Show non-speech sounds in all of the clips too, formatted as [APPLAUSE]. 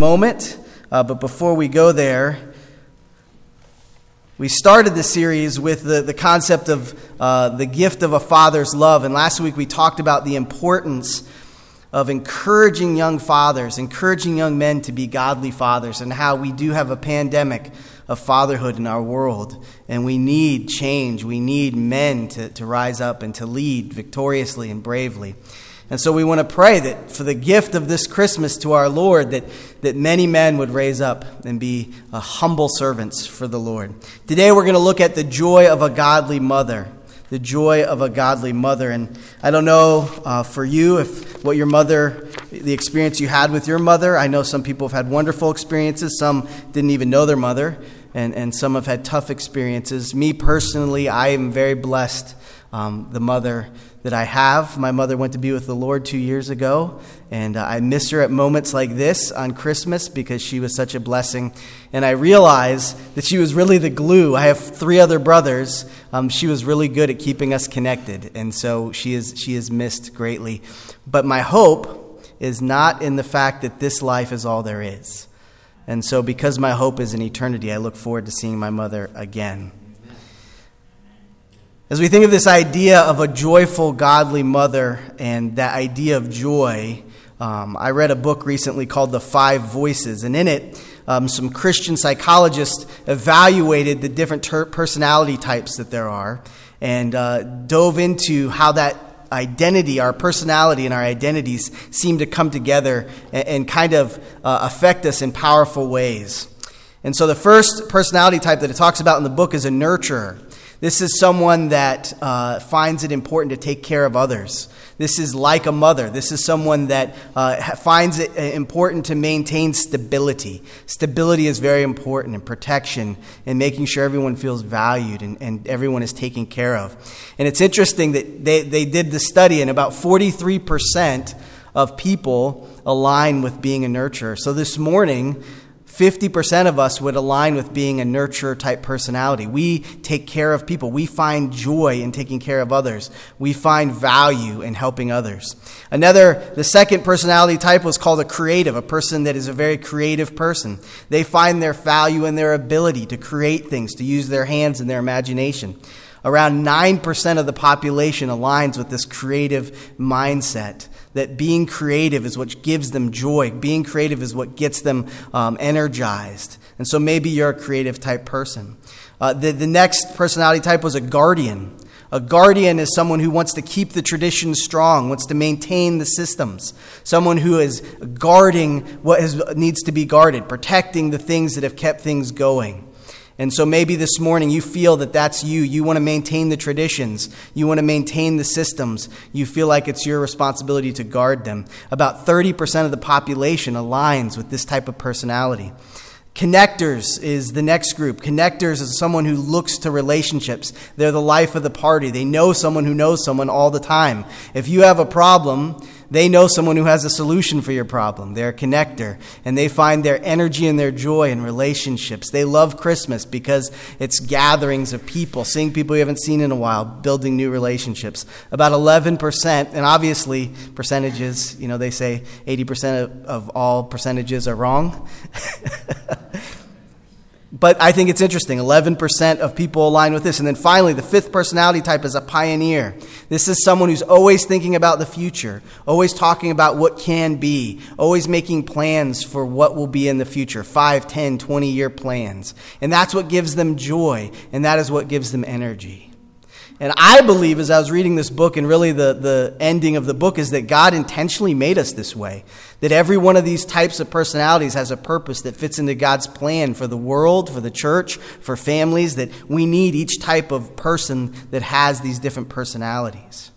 moment. Uh, but before we go there, we started the series with the, the concept of uh, the gift of a father's love. And last week we talked about the importance of encouraging young fathers, encouraging young men to be godly fathers, and how we do have a pandemic of fatherhood in our world. And we need change. We need men to, to rise up and to lead victoriously and bravely. And so we want to pray that for the gift of this Christmas to our Lord, that, that many men would raise up and be uh, humble servants for the Lord. Today we're going to look at the joy of a godly mother the joy of a godly mother. And I don't know uh, for you if what your mother, the experience you had with your mother. I know some people have had wonderful experiences, some didn't even know their mother, and, and some have had tough experiences. Me personally, I am very blessed. Um, the mother that I have. My mother went to be with the Lord two years ago, and uh, I miss her at moments like this on Christmas because she was such a blessing. And I realize that she was really the glue. I have three other brothers. Um, she was really good at keeping us connected, and so she is, she is missed greatly. But my hope is not in the fact that this life is all there is. And so, because my hope is in eternity, I look forward to seeing my mother again. As we think of this idea of a joyful, godly mother and that idea of joy, um, I read a book recently called The Five Voices, and in it, um, some Christian psychologists evaluated the different ter- personality types that there are and uh, dove into how that identity, our personality, and our identities seem to come together and, and kind of uh, affect us in powerful ways. And so, the first personality type that it talks about in the book is a nurturer. This is someone that uh, finds it important to take care of others. This is like a mother. This is someone that uh, finds it uh, important to maintain stability. Stability is very important and protection and making sure everyone feels valued and, and everyone is taken care of. And it's interesting that they, they did the study, and about 43% of people align with being a nurturer. So this morning, 50% of us would align with being a nurturer type personality. We take care of people. We find joy in taking care of others. We find value in helping others. Another, the second personality type was called a creative, a person that is a very creative person. They find their value in their ability to create things, to use their hands and their imagination. Around 9% of the population aligns with this creative mindset that being creative is what gives them joy. Being creative is what gets them um, energized. And so maybe you're a creative type person. Uh, the, the next personality type was a guardian. A guardian is someone who wants to keep the tradition strong, wants to maintain the systems. Someone who is guarding what is, needs to be guarded, protecting the things that have kept things going. And so maybe this morning you feel that that's you. You want to maintain the traditions. You want to maintain the systems. You feel like it's your responsibility to guard them. About 30% of the population aligns with this type of personality. Connectors is the next group. Connectors is someone who looks to relationships. They're the life of the party. They know someone who knows someone all the time. If you have a problem, they know someone who has a solution for your problem. They're a connector, and they find their energy and their joy in relationships. They love Christmas because it's gatherings of people, seeing people you haven't seen in a while, building new relationships. About 11%, and obviously percentages, you know, they say 80% of, of all percentages are wrong. [LAUGHS] [LAUGHS] But I think it's interesting. 11% of people align with this. And then finally, the fifth personality type is a pioneer. This is someone who's always thinking about the future, always talking about what can be, always making plans for what will be in the future 5, 10, 20 year plans. And that's what gives them joy, and that is what gives them energy. And I believe, as I was reading this book, and really the, the ending of the book, is that God intentionally made us this way. That every one of these types of personalities has a purpose that fits into God's plan for the world, for the church, for families, that we need each type of person that has these different personalities.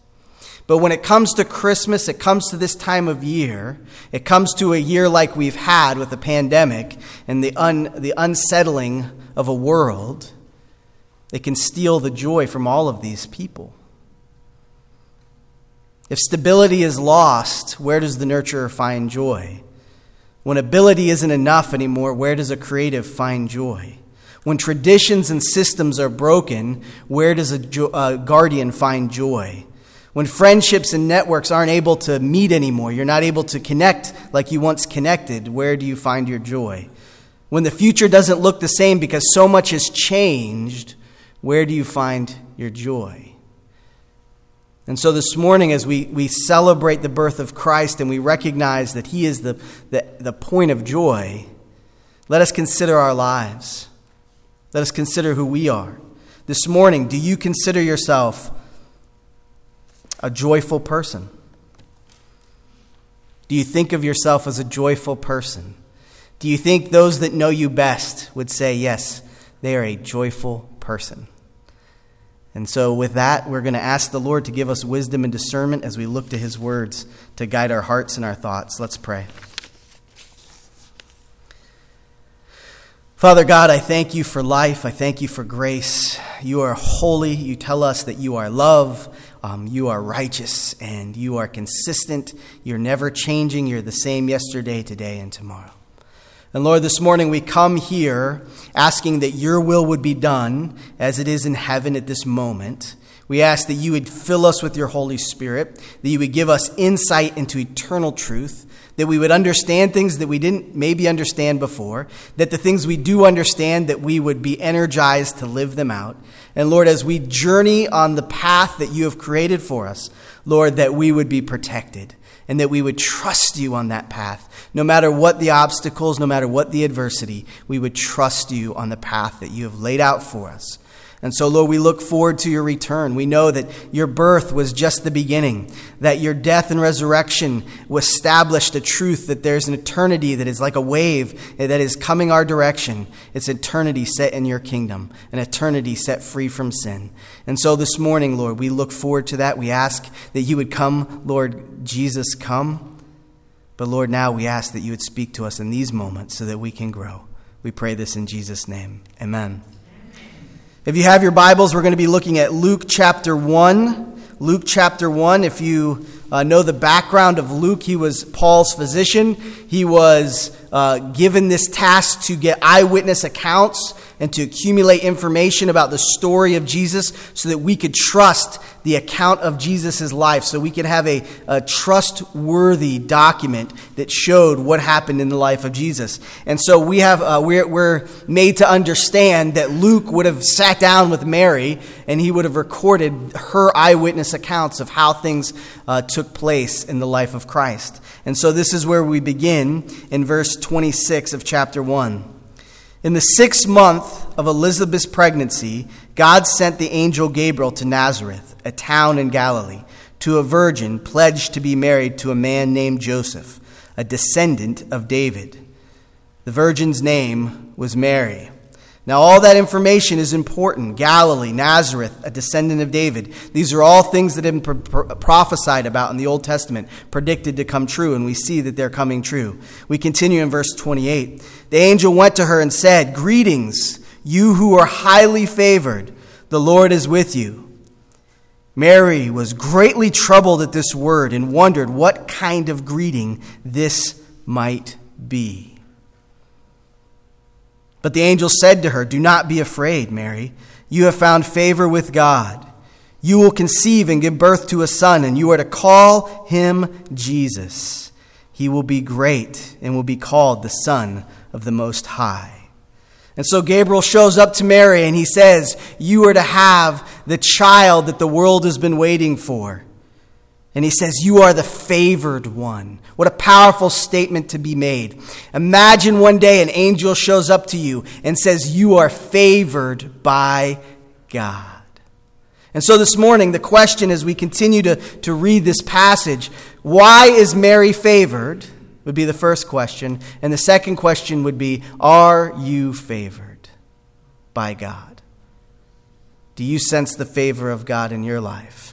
But when it comes to Christmas, it comes to this time of year, it comes to a year like we've had with the pandemic and the, un, the unsettling of a world it can steal the joy from all of these people. If stability is lost, where does the nurturer find joy? When ability isn't enough anymore, where does a creative find joy? When traditions and systems are broken, where does a, jo- a guardian find joy? When friendships and networks aren't able to meet anymore, you're not able to connect like you once connected, where do you find your joy? When the future doesn't look the same because so much has changed, where do you find your joy? And so this morning, as we, we celebrate the birth of Christ and we recognize that He is the, the, the point of joy, let us consider our lives. Let us consider who we are. This morning, do you consider yourself a joyful person? Do you think of yourself as a joyful person? Do you think those that know you best would say, yes, they are a joyful person? And so, with that, we're going to ask the Lord to give us wisdom and discernment as we look to His words to guide our hearts and our thoughts. Let's pray. Father God, I thank you for life. I thank you for grace. You are holy. You tell us that you are love. Um, you are righteous and you are consistent. You're never changing. You're the same yesterday, today, and tomorrow. And Lord, this morning we come here asking that your will would be done as it is in heaven at this moment. We ask that you would fill us with your Holy Spirit, that you would give us insight into eternal truth, that we would understand things that we didn't maybe understand before, that the things we do understand, that we would be energized to live them out. And Lord, as we journey on the path that you have created for us, Lord, that we would be protected and that we would trust you on that path. No matter what the obstacles, no matter what the adversity, we would trust you on the path that you have laid out for us. And so, Lord, we look forward to your return. We know that your birth was just the beginning, that your death and resurrection established a truth that there's an eternity that is like a wave that is coming our direction. It's eternity set in your kingdom, an eternity set free from sin. And so this morning, Lord, we look forward to that. We ask that you would come, Lord Jesus, come. But Lord, now we ask that you would speak to us in these moments so that we can grow. We pray this in Jesus' name. Amen. If you have your Bibles, we're going to be looking at Luke chapter 1. Luke chapter 1. If you uh, know the background of Luke, he was Paul's physician. He was uh, given this task to get eyewitness accounts and to accumulate information about the story of Jesus so that we could trust the account of Jesus' life, so we could have a, a trustworthy document that showed what happened in the life of Jesus. And so we have, uh, we're, we're made to understand that Luke would have sat down with Mary and he would have recorded her eyewitness accounts of how things uh, took place in the life of Christ. And so this is where we begin in verse 26 of chapter 1. In the sixth month of Elizabeth's pregnancy, God sent the angel Gabriel to Nazareth, a town in Galilee, to a virgin pledged to be married to a man named Joseph, a descendant of David. The virgin's name was Mary. Now, all that information is important. Galilee, Nazareth, a descendant of David. These are all things that have been prophesied about in the Old Testament, predicted to come true, and we see that they're coming true. We continue in verse 28. The angel went to her and said, Greetings, you who are highly favored, the Lord is with you. Mary was greatly troubled at this word and wondered what kind of greeting this might be. But the angel said to her, Do not be afraid, Mary. You have found favor with God. You will conceive and give birth to a son, and you are to call him Jesus. He will be great and will be called the Son of the Most High. And so Gabriel shows up to Mary and he says, You are to have the child that the world has been waiting for. And he says, You are the favored one. What a powerful statement to be made. Imagine one day an angel shows up to you and says, You are favored by God. And so this morning, the question as we continue to, to read this passage, why is Mary favored? Would be the first question. And the second question would be, Are you favored by God? Do you sense the favor of God in your life?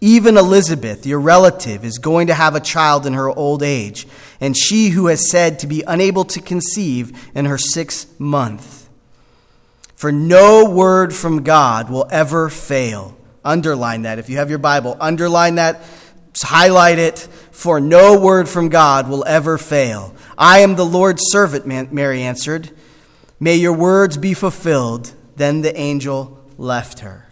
Even Elizabeth, your relative, is going to have a child in her old age, and she who has said to be unable to conceive in her sixth month. For no word from God will ever fail. Underline that. If you have your Bible, underline that, highlight it. For no word from God will ever fail. I am the Lord's servant, Mary answered. May your words be fulfilled. Then the angel left her.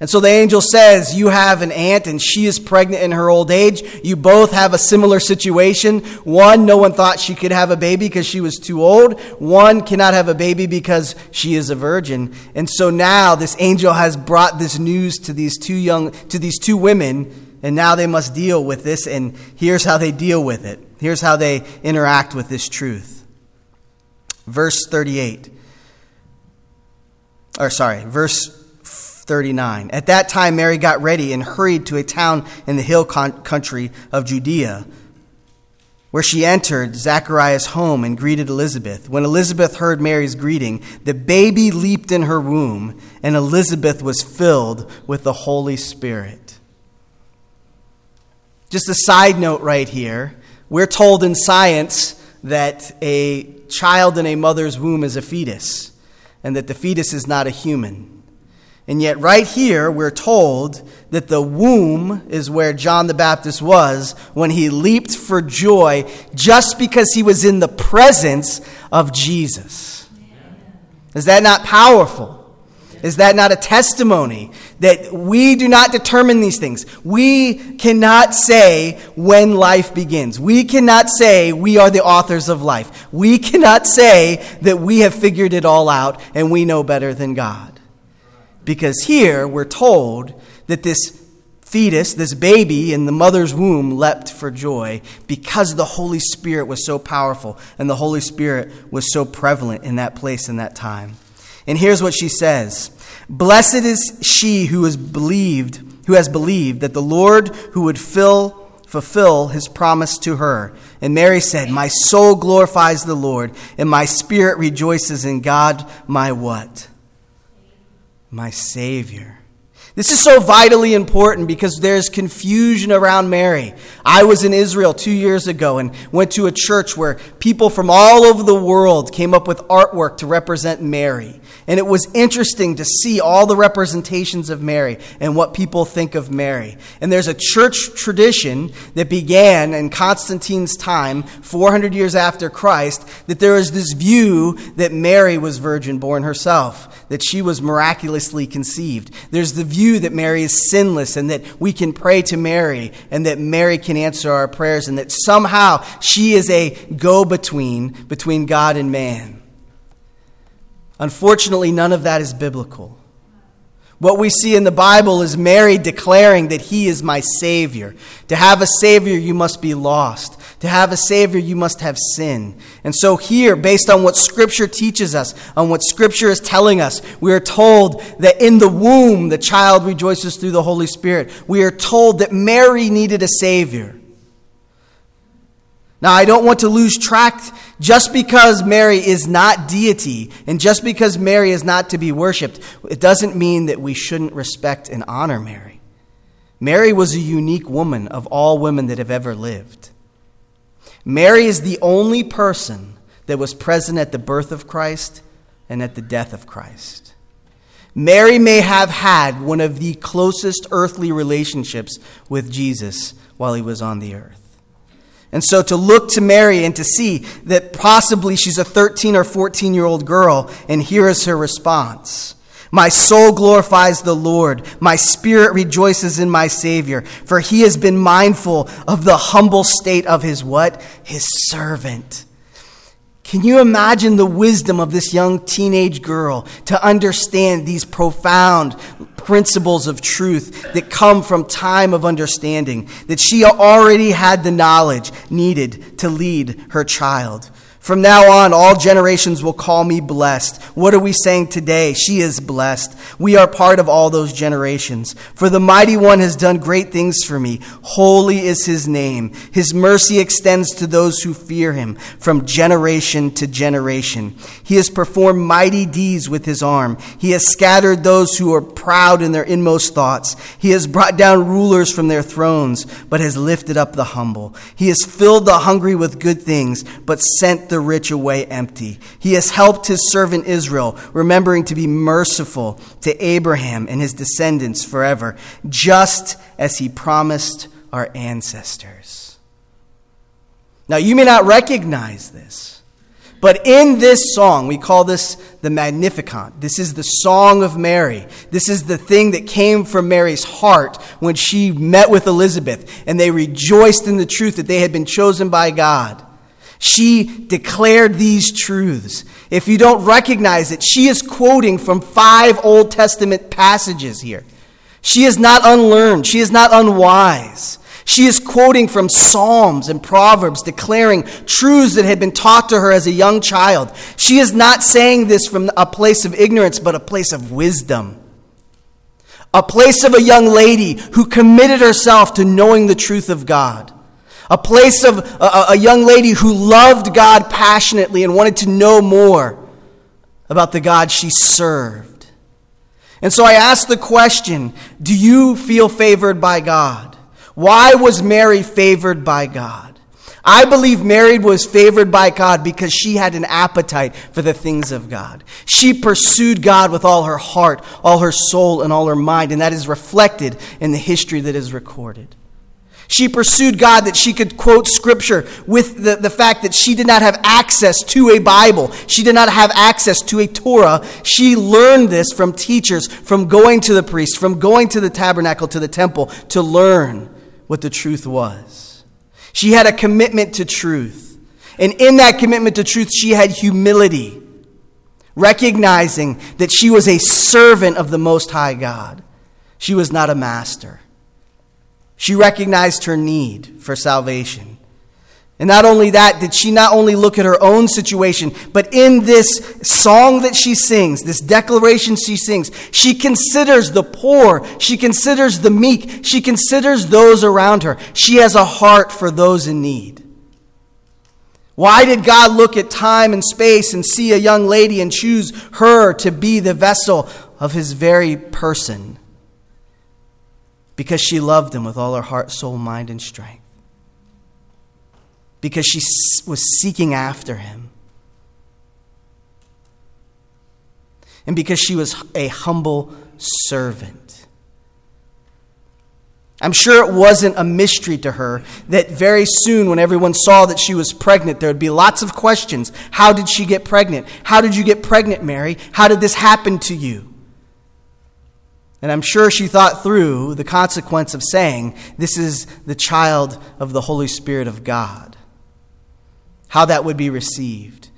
And so the angel says, You have an aunt and she is pregnant in her old age. You both have a similar situation. One, no one thought she could have a baby because she was too old. One cannot have a baby because she is a virgin. And so now this angel has brought this news to these two young, to these two women, and now they must deal with this. And here's how they deal with it. Here's how they interact with this truth. Verse 38. Or sorry, verse 39. At that time, Mary got ready and hurried to a town in the hill country of Judea, where she entered Zachariah's home and greeted Elizabeth. When Elizabeth heard Mary's greeting, the baby leaped in her womb, and Elizabeth was filled with the Holy Spirit. Just a side note right here. We're told in science that a child in a mother's womb is a fetus, and that the fetus is not a human. And yet, right here, we're told that the womb is where John the Baptist was when he leaped for joy just because he was in the presence of Jesus. Is that not powerful? Is that not a testimony that we do not determine these things? We cannot say when life begins. We cannot say we are the authors of life. We cannot say that we have figured it all out and we know better than God. Because here we're told that this fetus, this baby in the mother's womb, leapt for joy because the Holy Spirit was so powerful and the Holy Spirit was so prevalent in that place in that time. And here's what she says Blessed is she who has believed, who has believed that the Lord who would fill fulfill his promise to her. And Mary said, My soul glorifies the Lord, and my spirit rejoices in God, my what? My Savior. This is so vitally important because there's confusion around Mary. I was in Israel two years ago and went to a church where people from all over the world came up with artwork to represent Mary. And it was interesting to see all the representations of Mary and what people think of Mary. And there's a church tradition that began in Constantine's time, 400 years after Christ, that there is this view that Mary was virgin born herself that she was miraculously conceived. There's the view that Mary is sinless and that we can pray to Mary and that Mary can answer our prayers and that somehow she is a go between between God and man. Unfortunately, none of that is biblical. What we see in the Bible is Mary declaring that He is my Savior. To have a Savior, you must be lost. To have a Savior, you must have sin. And so, here, based on what Scripture teaches us, on what Scripture is telling us, we are told that in the womb the child rejoices through the Holy Spirit. We are told that Mary needed a Savior. Now, I don't want to lose track just because Mary is not deity and just because Mary is not to be worshiped, it doesn't mean that we shouldn't respect and honor Mary. Mary was a unique woman of all women that have ever lived. Mary is the only person that was present at the birth of Christ and at the death of Christ. Mary may have had one of the closest earthly relationships with Jesus while he was on the earth. And so to look to Mary and to see that possibly she's a 13 or 14 year old girl, and here is her response. My soul glorifies the Lord. My spirit rejoices in my Savior, for he has been mindful of the humble state of his what? His servant. Can you imagine the wisdom of this young teenage girl to understand these profound principles of truth that come from time of understanding? That she already had the knowledge needed to lead her child. From now on, all generations will call me blessed. What are we saying today? She is blessed. We are part of all those generations. For the mighty one has done great things for me. Holy is his name. His mercy extends to those who fear him from generation to generation. He has performed mighty deeds with his arm. He has scattered those who are proud in their inmost thoughts. He has brought down rulers from their thrones, but has lifted up the humble. He has filled the hungry with good things, but sent the rich away empty. He has helped his servant Israel, remembering to be merciful to Abraham and his descendants forever, just as he promised our ancestors. Now, you may not recognize this, but in this song, we call this the Magnificat. This is the song of Mary. This is the thing that came from Mary's heart when she met with Elizabeth and they rejoiced in the truth that they had been chosen by God. She declared these truths. If you don't recognize it, she is quoting from five Old Testament passages here. She is not unlearned. She is not unwise. She is quoting from Psalms and Proverbs, declaring truths that had been taught to her as a young child. She is not saying this from a place of ignorance, but a place of wisdom. A place of a young lady who committed herself to knowing the truth of God. A place of a, a young lady who loved God passionately and wanted to know more about the God she served. And so I ask the question Do you feel favored by God? Why was Mary favored by God? I believe Mary was favored by God because she had an appetite for the things of God. She pursued God with all her heart, all her soul, and all her mind, and that is reflected in the history that is recorded. She pursued God that she could quote scripture with the, the fact that she did not have access to a Bible. She did not have access to a Torah. She learned this from teachers, from going to the priest, from going to the tabernacle, to the temple to learn what the truth was. She had a commitment to truth. And in that commitment to truth, she had humility, recognizing that she was a servant of the Most High God. She was not a master. She recognized her need for salvation. And not only that, did she not only look at her own situation, but in this song that she sings, this declaration she sings, she considers the poor, she considers the meek, she considers those around her. She has a heart for those in need. Why did God look at time and space and see a young lady and choose her to be the vessel of his very person? Because she loved him with all her heart, soul, mind, and strength. Because she was seeking after him. And because she was a humble servant. I'm sure it wasn't a mystery to her that very soon, when everyone saw that she was pregnant, there would be lots of questions. How did she get pregnant? How did you get pregnant, Mary? How did this happen to you? And I'm sure she thought through the consequence of saying, This is the child of the Holy Spirit of God. How that would be received.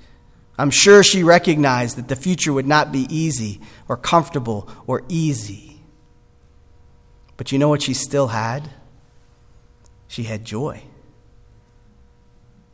I'm sure she recognized that the future would not be easy or comfortable or easy. But you know what she still had? She had joy.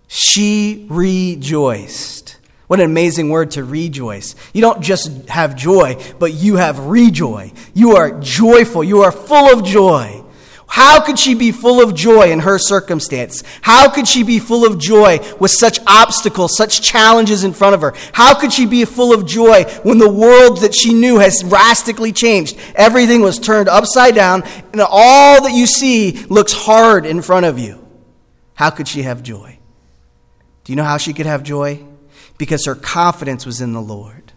She rejoiced. What an amazing word to rejoice. You don't just have joy, but you have rejoy. You are joyful. You are full of joy. How could she be full of joy in her circumstance? How could she be full of joy with such obstacles, such challenges in front of her? How could she be full of joy when the world that she knew has drastically changed? Everything was turned upside down, and all that you see looks hard in front of you. How could she have joy? Do you know how she could have joy? Because her confidence was in the Lord.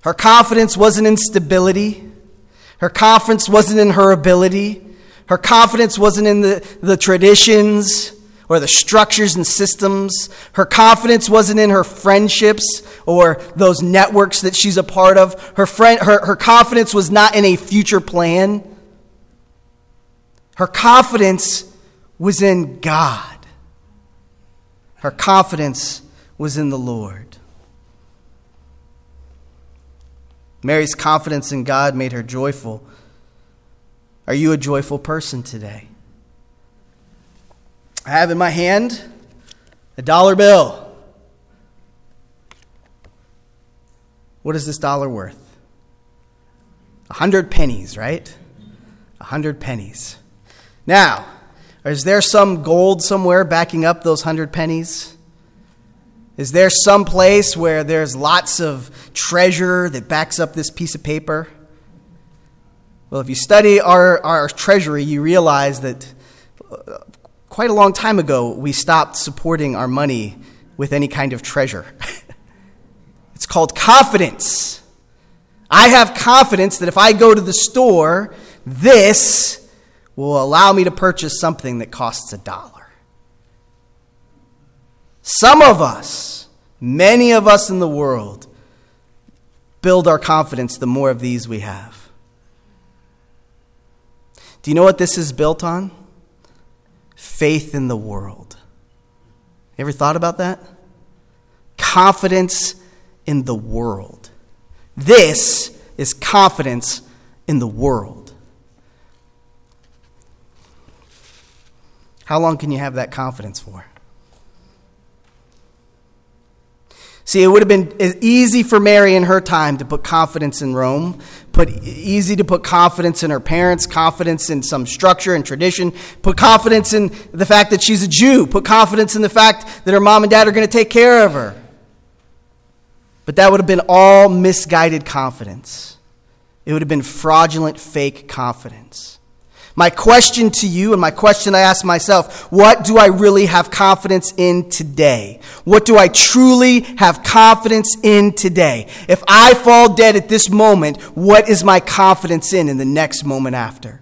Her confidence wasn't in stability. Her confidence wasn't in her ability. Her confidence wasn't in the, the traditions or the structures and systems. Her confidence wasn't in her friendships or those networks that she's a part of. Her, friend, her, her confidence was not in a future plan. Her confidence was in God. Her confidence was in the Lord. Mary's confidence in God made her joyful. Are you a joyful person today? I have in my hand A dollar bill. What is this dollar worth? A hundred pennies, right? A hundred pennies. Now, is there some gold somewhere backing up those hundred pennies? Is there some place where there's lots of treasure that backs up this piece of paper? Well, if you study our, our treasury, you realize that uh, quite a long time ago we stopped supporting our money with any kind of treasure. [LAUGHS] it's called confidence. I have confidence that if I go to the store, this will allow me to purchase something that costs a dollar. Some of us, many of us in the world, build our confidence the more of these we have. Do you know what this is built on? Faith in the world. Ever thought about that? Confidence in the world. This is confidence in the world. How long can you have that confidence for? See, it would have been easy for Mary in her time to put confidence in Rome, put easy to put confidence in her parents, confidence in some structure and tradition, put confidence in the fact that she's a Jew, put confidence in the fact that her mom and dad are going to take care of her. But that would have been all misguided confidence. It would have been fraudulent, fake confidence. My question to you and my question I ask myself, what do I really have confidence in today? What do I truly have confidence in today? If I fall dead at this moment, what is my confidence in in the next moment after?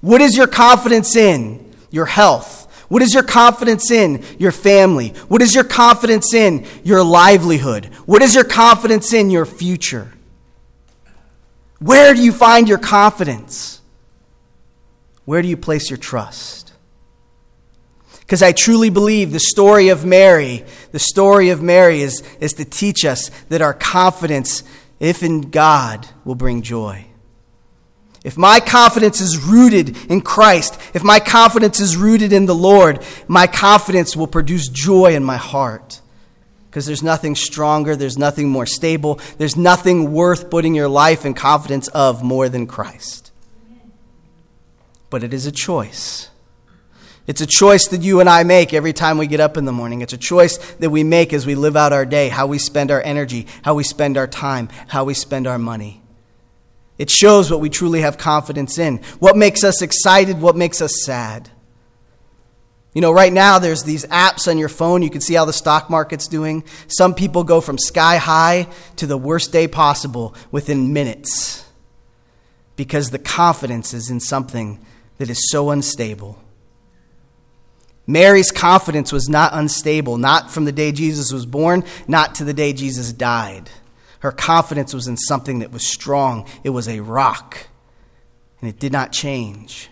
What is your confidence in? Your health. What is your confidence in? Your family. What is your confidence in? Your livelihood. What is your confidence in? Your future. Where do you find your confidence? Where do you place your trust? Because I truly believe the story of Mary, the story of Mary is, is to teach us that our confidence, if in God, will bring joy. If my confidence is rooted in Christ, if my confidence is rooted in the Lord, my confidence will produce joy in my heart. Because there's nothing stronger, there's nothing more stable, there's nothing worth putting your life and confidence of more than Christ but it is a choice. It's a choice that you and I make every time we get up in the morning. It's a choice that we make as we live out our day, how we spend our energy, how we spend our time, how we spend our money. It shows what we truly have confidence in, what makes us excited, what makes us sad. You know, right now there's these apps on your phone. You can see how the stock market's doing. Some people go from sky high to the worst day possible within minutes because the confidence is in something that is so unstable. Mary's confidence was not unstable, not from the day Jesus was born, not to the day Jesus died. Her confidence was in something that was strong, it was a rock, and it did not change.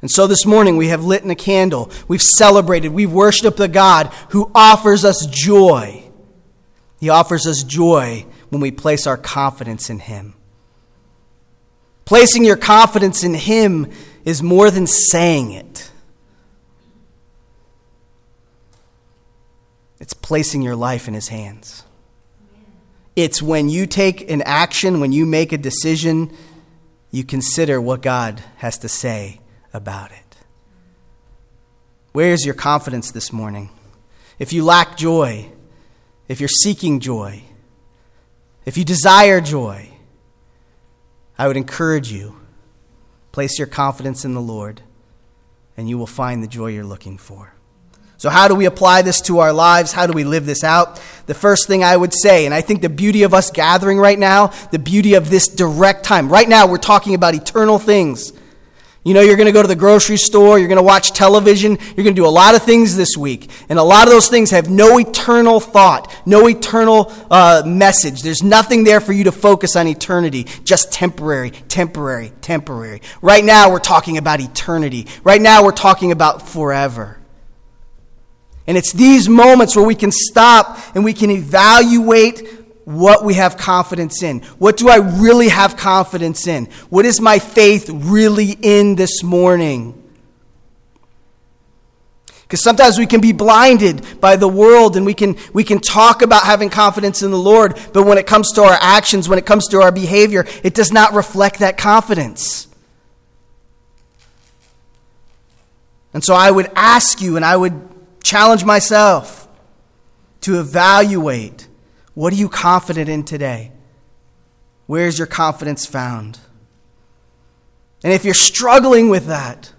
And so this morning we have lit in a candle, we've celebrated, we've worshiped the God who offers us joy. He offers us joy when we place our confidence in Him. Placing your confidence in Him is more than saying it, it's placing your life in His hands. It's when you take an action, when you make a decision, you consider what God has to say about it. Where is your confidence this morning? If you lack joy, if you're seeking joy, if you desire joy, I would encourage you place your confidence in the Lord, and you will find the joy you're looking for. So, how do we apply this to our lives? How do we live this out? The first thing I would say, and I think the beauty of us gathering right now, the beauty of this direct time, right now we're talking about eternal things. You know, you're going to go to the grocery store, you're going to watch television, you're going to do a lot of things this week. And a lot of those things have no eternal thought, no eternal uh, message. There's nothing there for you to focus on eternity, just temporary, temporary, temporary. Right now, we're talking about eternity. Right now, we're talking about forever. And it's these moments where we can stop and we can evaluate what we have confidence in. What do I really have confidence in? What is my faith really in this morning? Because sometimes we can be blinded by the world and we can, we can talk about having confidence in the Lord, but when it comes to our actions, when it comes to our behavior, it does not reflect that confidence. And so I would ask you and I would challenge myself to evaluate what are you confident in today? Where is your confidence found? And if you're struggling with that,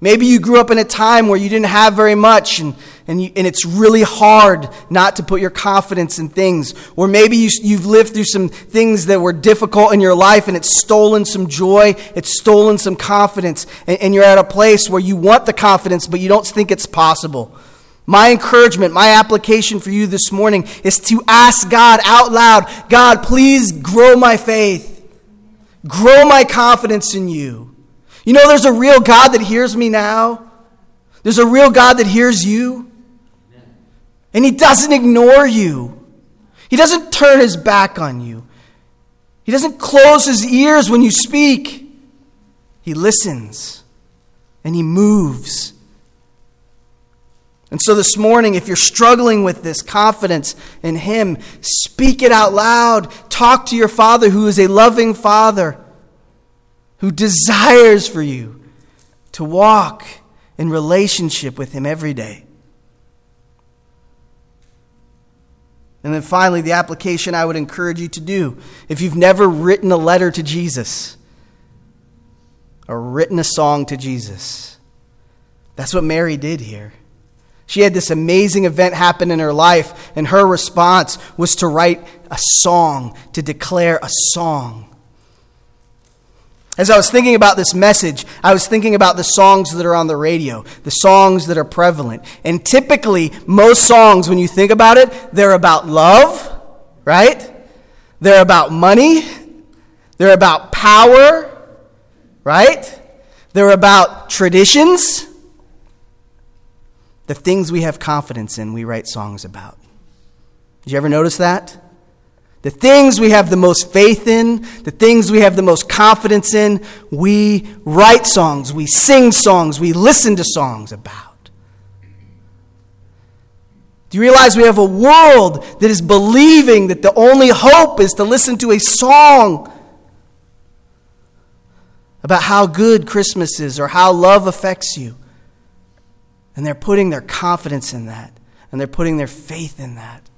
maybe you grew up in a time where you didn't have very much and, and, you, and it's really hard not to put your confidence in things. Or maybe you, you've lived through some things that were difficult in your life and it's stolen some joy, it's stolen some confidence, and, and you're at a place where you want the confidence, but you don't think it's possible. My encouragement, my application for you this morning is to ask God out loud God, please grow my faith, grow my confidence in you. You know, there's a real God that hears me now, there's a real God that hears you, and He doesn't ignore you, He doesn't turn His back on you, He doesn't close His ears when you speak. He listens and He moves and so this morning, if you're struggling with this confidence in Him, speak it out loud. Talk to your Father who is a loving Father who desires for you to walk in relationship with Him every day. And then finally, the application I would encourage you to do if you've never written a letter to Jesus or written a song to Jesus, that's what Mary did here. She had this amazing event happen in her life, and her response was to write a song, to declare a song. As I was thinking about this message, I was thinking about the songs that are on the radio, the songs that are prevalent. And typically, most songs, when you think about it, they're about love, right? They're about money. They're about power, right? They're about traditions. The things we have confidence in, we write songs about. Did you ever notice that? The things we have the most faith in, the things we have the most confidence in, we write songs, we sing songs, we listen to songs about. Do you realize we have a world that is believing that the only hope is to listen to a song about how good Christmas is or how love affects you? And they're putting their confidence in that, and they're putting their faith in that.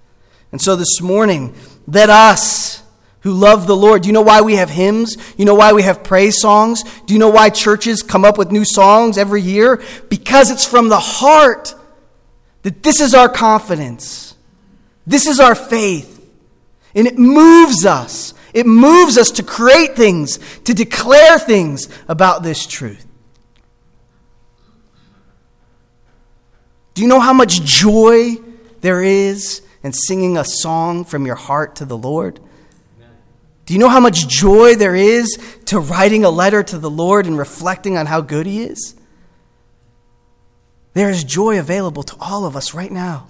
And so this morning, let us who love the Lord, do you know why we have hymns? You know why we have praise songs? Do you know why churches come up with new songs every year? Because it's from the heart that this is our confidence. This is our faith. And it moves us. It moves us to create things, to declare things about this truth. Do you know how much joy there is in singing a song from your heart to the Lord? Do you know how much joy there is to writing a letter to the Lord and reflecting on how good He is? There is joy available to all of us right now.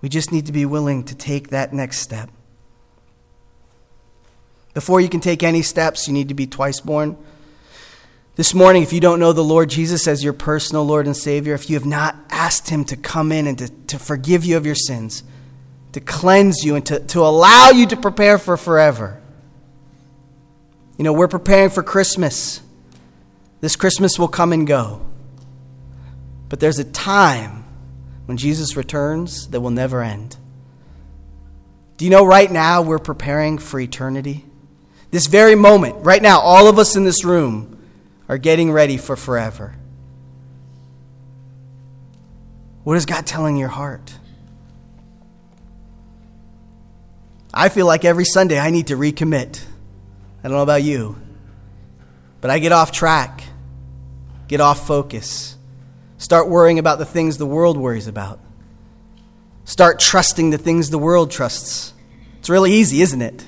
We just need to be willing to take that next step. Before you can take any steps, you need to be twice born. This morning, if you don't know the Lord Jesus as your personal Lord and Savior, if you have not asked Him to come in and to, to forgive you of your sins, to cleanse you, and to, to allow you to prepare for forever, you know, we're preparing for Christmas. This Christmas will come and go. But there's a time when Jesus returns that will never end. Do you know right now we're preparing for eternity? This very moment, right now, all of us in this room are getting ready for forever. What is God telling your heart? I feel like every Sunday I need to recommit. I don't know about you, but I get off track, get off focus, start worrying about the things the world worries about, start trusting the things the world trusts. It's really easy, isn't it?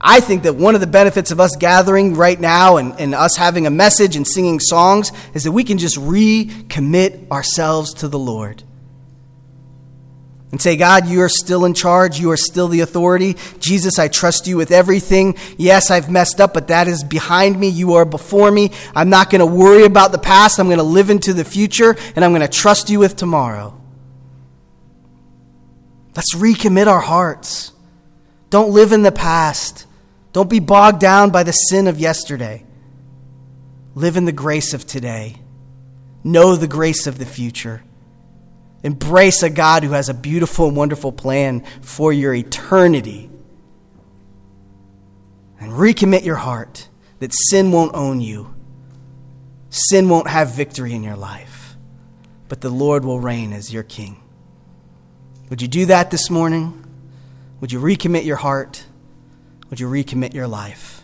I think that one of the benefits of us gathering right now and, and us having a message and singing songs is that we can just recommit ourselves to the Lord. and say, God, you are still in charge. You are still the authority. Jesus, I trust you with everything. Yes, I've messed up, but that is behind me. You are before me. I'm not going to worry about the past. I'm going to live into the future, and I'm going to trust you with tomorrow. Let's recommit our hearts. Don't live in the past. Don't be bogged down by the sin of yesterday. Live in the grace of today. Know the grace of the future. Embrace a God who has a beautiful and wonderful plan for your eternity. And recommit your heart that sin won't own you, sin won't have victory in your life, but the Lord will reign as your king. Would you do that this morning? Would you recommit your heart? Would you recommit your life?